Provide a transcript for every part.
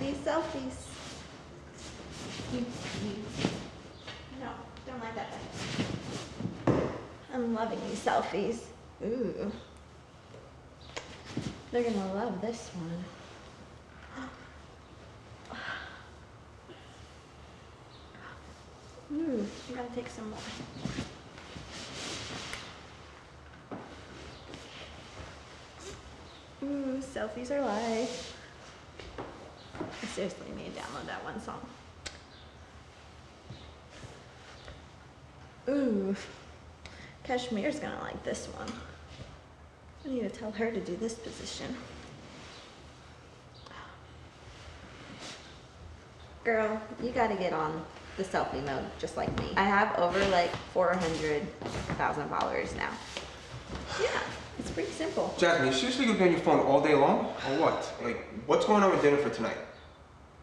These selfies. No, don't like that. I'm loving these selfies. Ooh. They're gonna love this one. Gotta take some more. Ooh, selfies are life. I seriously need to download that one song. Ooh, Kashmir's gonna like this one. I need to tell her to do this position. Girl, you gotta get on the selfie mode just like me. I have over like 400,000 followers now. Yeah, it's pretty simple. Jasmine, you seriously gonna be on your phone all day long? Or what? Like, what's going on with dinner for tonight?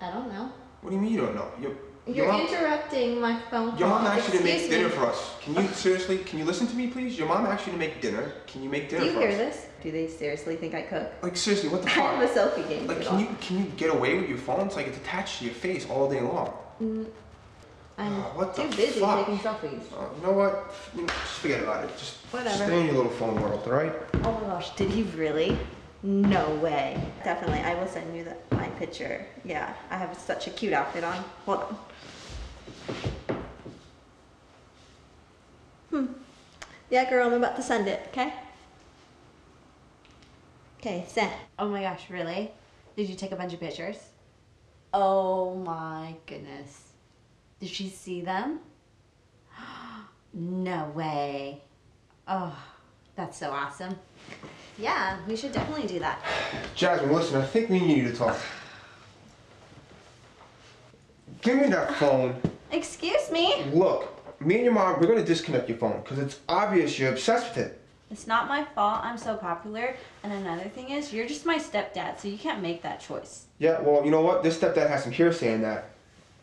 I don't know. What do you mean you don't know? Your, You're your mom, interrupting my phone call. your mom asked you to make dinner me. for us. Can you seriously, can you listen to me please? Your mom asked you to make dinner. Can you make dinner Do you hear us? this? Do they seriously think I cook? Like seriously, what the I have a selfie game. Like, can do you can you get away with your phone? It's like it's attached to your face all day long. it. I'm Oh, what the too busy fuck? taking selfies. Uh, you know what? Just forget about it. Just Whatever. stay in your little phone world, all right? Oh my gosh, did he really? No way. Definitely, I will send you the, my picture. Yeah, I have such a cute outfit on. Hold on. Hmm. Yeah, girl, I'm about to send it, okay? Okay, sent. Oh my gosh, really? Did you take a bunch of pictures? Oh my goodness. Did she see them? No way. Oh, that's so awesome. Yeah, we should definitely do that. Jasmine, listen. I think me and you need to talk. Give me that phone. Excuse me? Look, me and your mom, we're gonna disconnect your phone because it's obvious you're obsessed with it. It's not my fault I'm so popular. And another thing is, you're just my stepdad, so you can't make that choice. Yeah, well, you know what? This stepdad has some hearsay in that.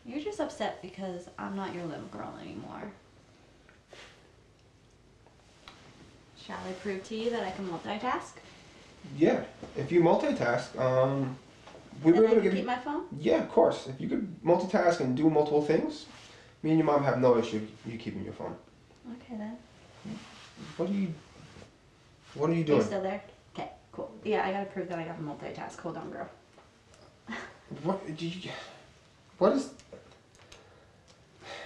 You're just upset because I'm not your little girl anymore. Shall I prove to you that I can multitask? Yeah, if you multitask, um, we and were can give keep you. my phone? Yeah, of course. If you could multitask and do multiple things, me and your mom have no issue you keeping your phone. Okay then. What are you? What are you Are you doing? still there? Okay, cool. Yeah, I gotta prove that I got to multitask. Hold on, girl. What? Do you, what is?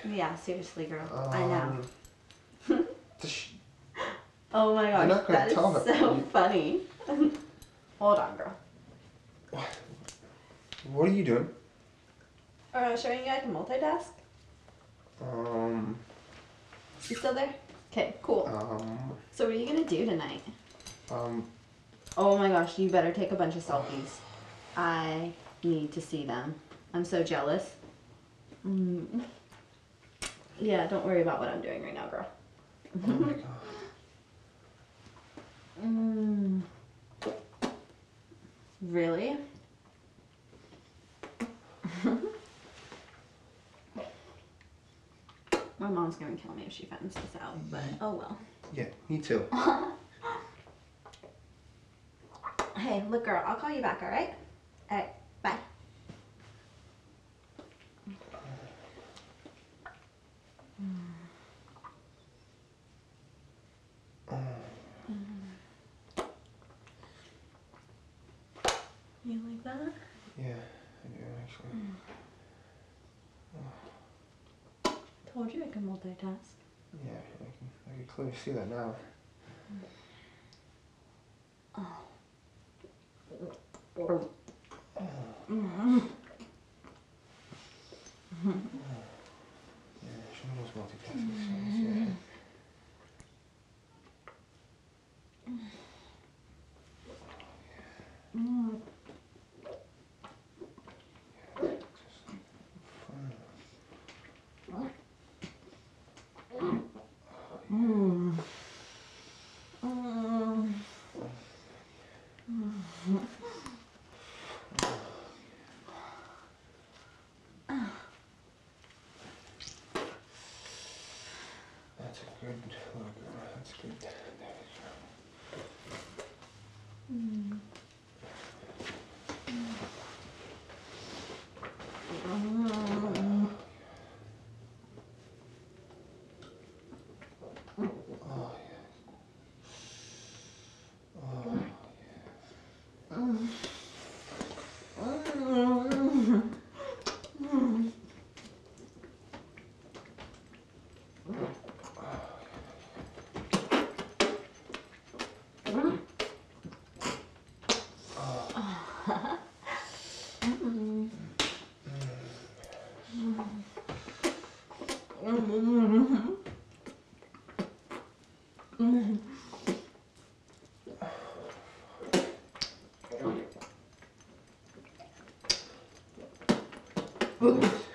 Yeah, seriously, girl. I know. Um, Oh my gosh, not gonna that is so You- funny. Hold on, girl. what are you doing? Uh, showing you I can multitask. Um, You still there? Okay, cool. um, So what are you gonna do tonight? um, Oh my gosh, you better take a bunch of selfies. I need to see them. I'm so jealous. Mm. Yeah, don't worry about what I'm doing right now, girl. oh my god. Mm. Really? My mom's gonna kill me if she finds this out, but oh well. Yeah, me too. Hey, look, girl, I'll call you back, alright? Alright, You like that? Yeah, I do actually. Mm. Oh. Told you I can multitask. Yeah, I can, I can clearly see that now. Oh. Mm -hmm. yeah, she knows multitasking. Mm -hmm. yeah. Mm. good. That's good. There we go. Mm. Vamos.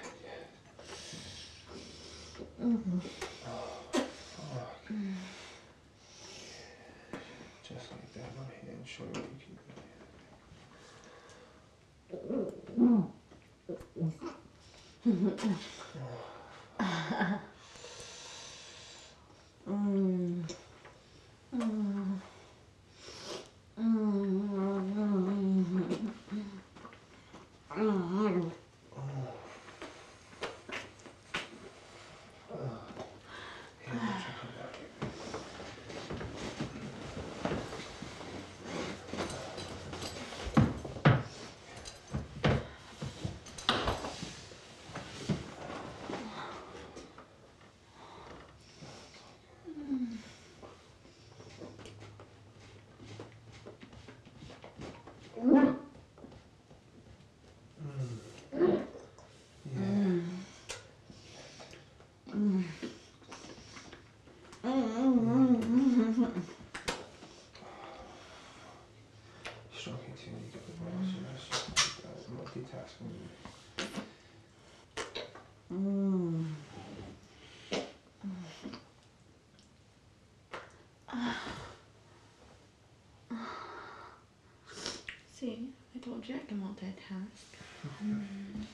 project and what their task. Um,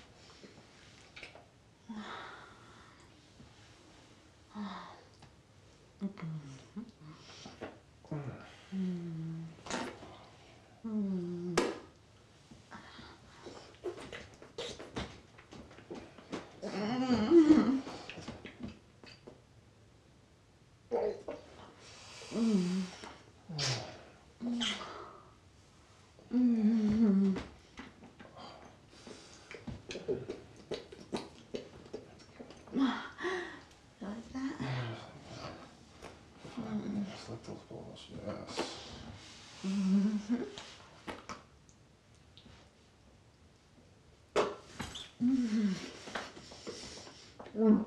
Show me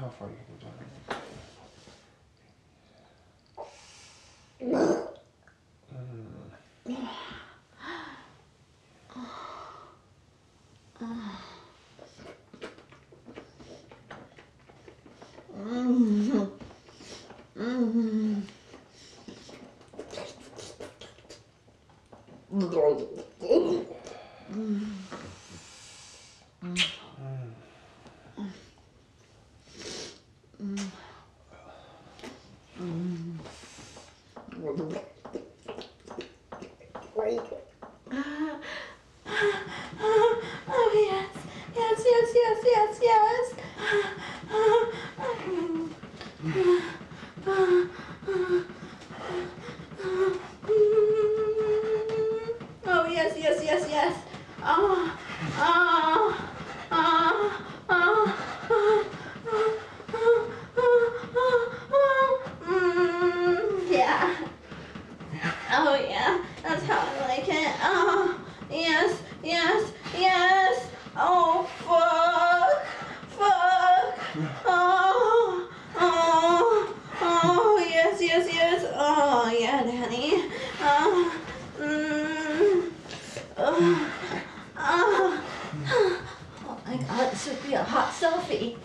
how far you can go down. Oh do, yes. Oh, fuck, fuck. Oh, oh, oh, yes, yes, yes. Oh, yeah, Daddy. Oh, mm, oh, oh. Oh my God, this would be a hot selfie.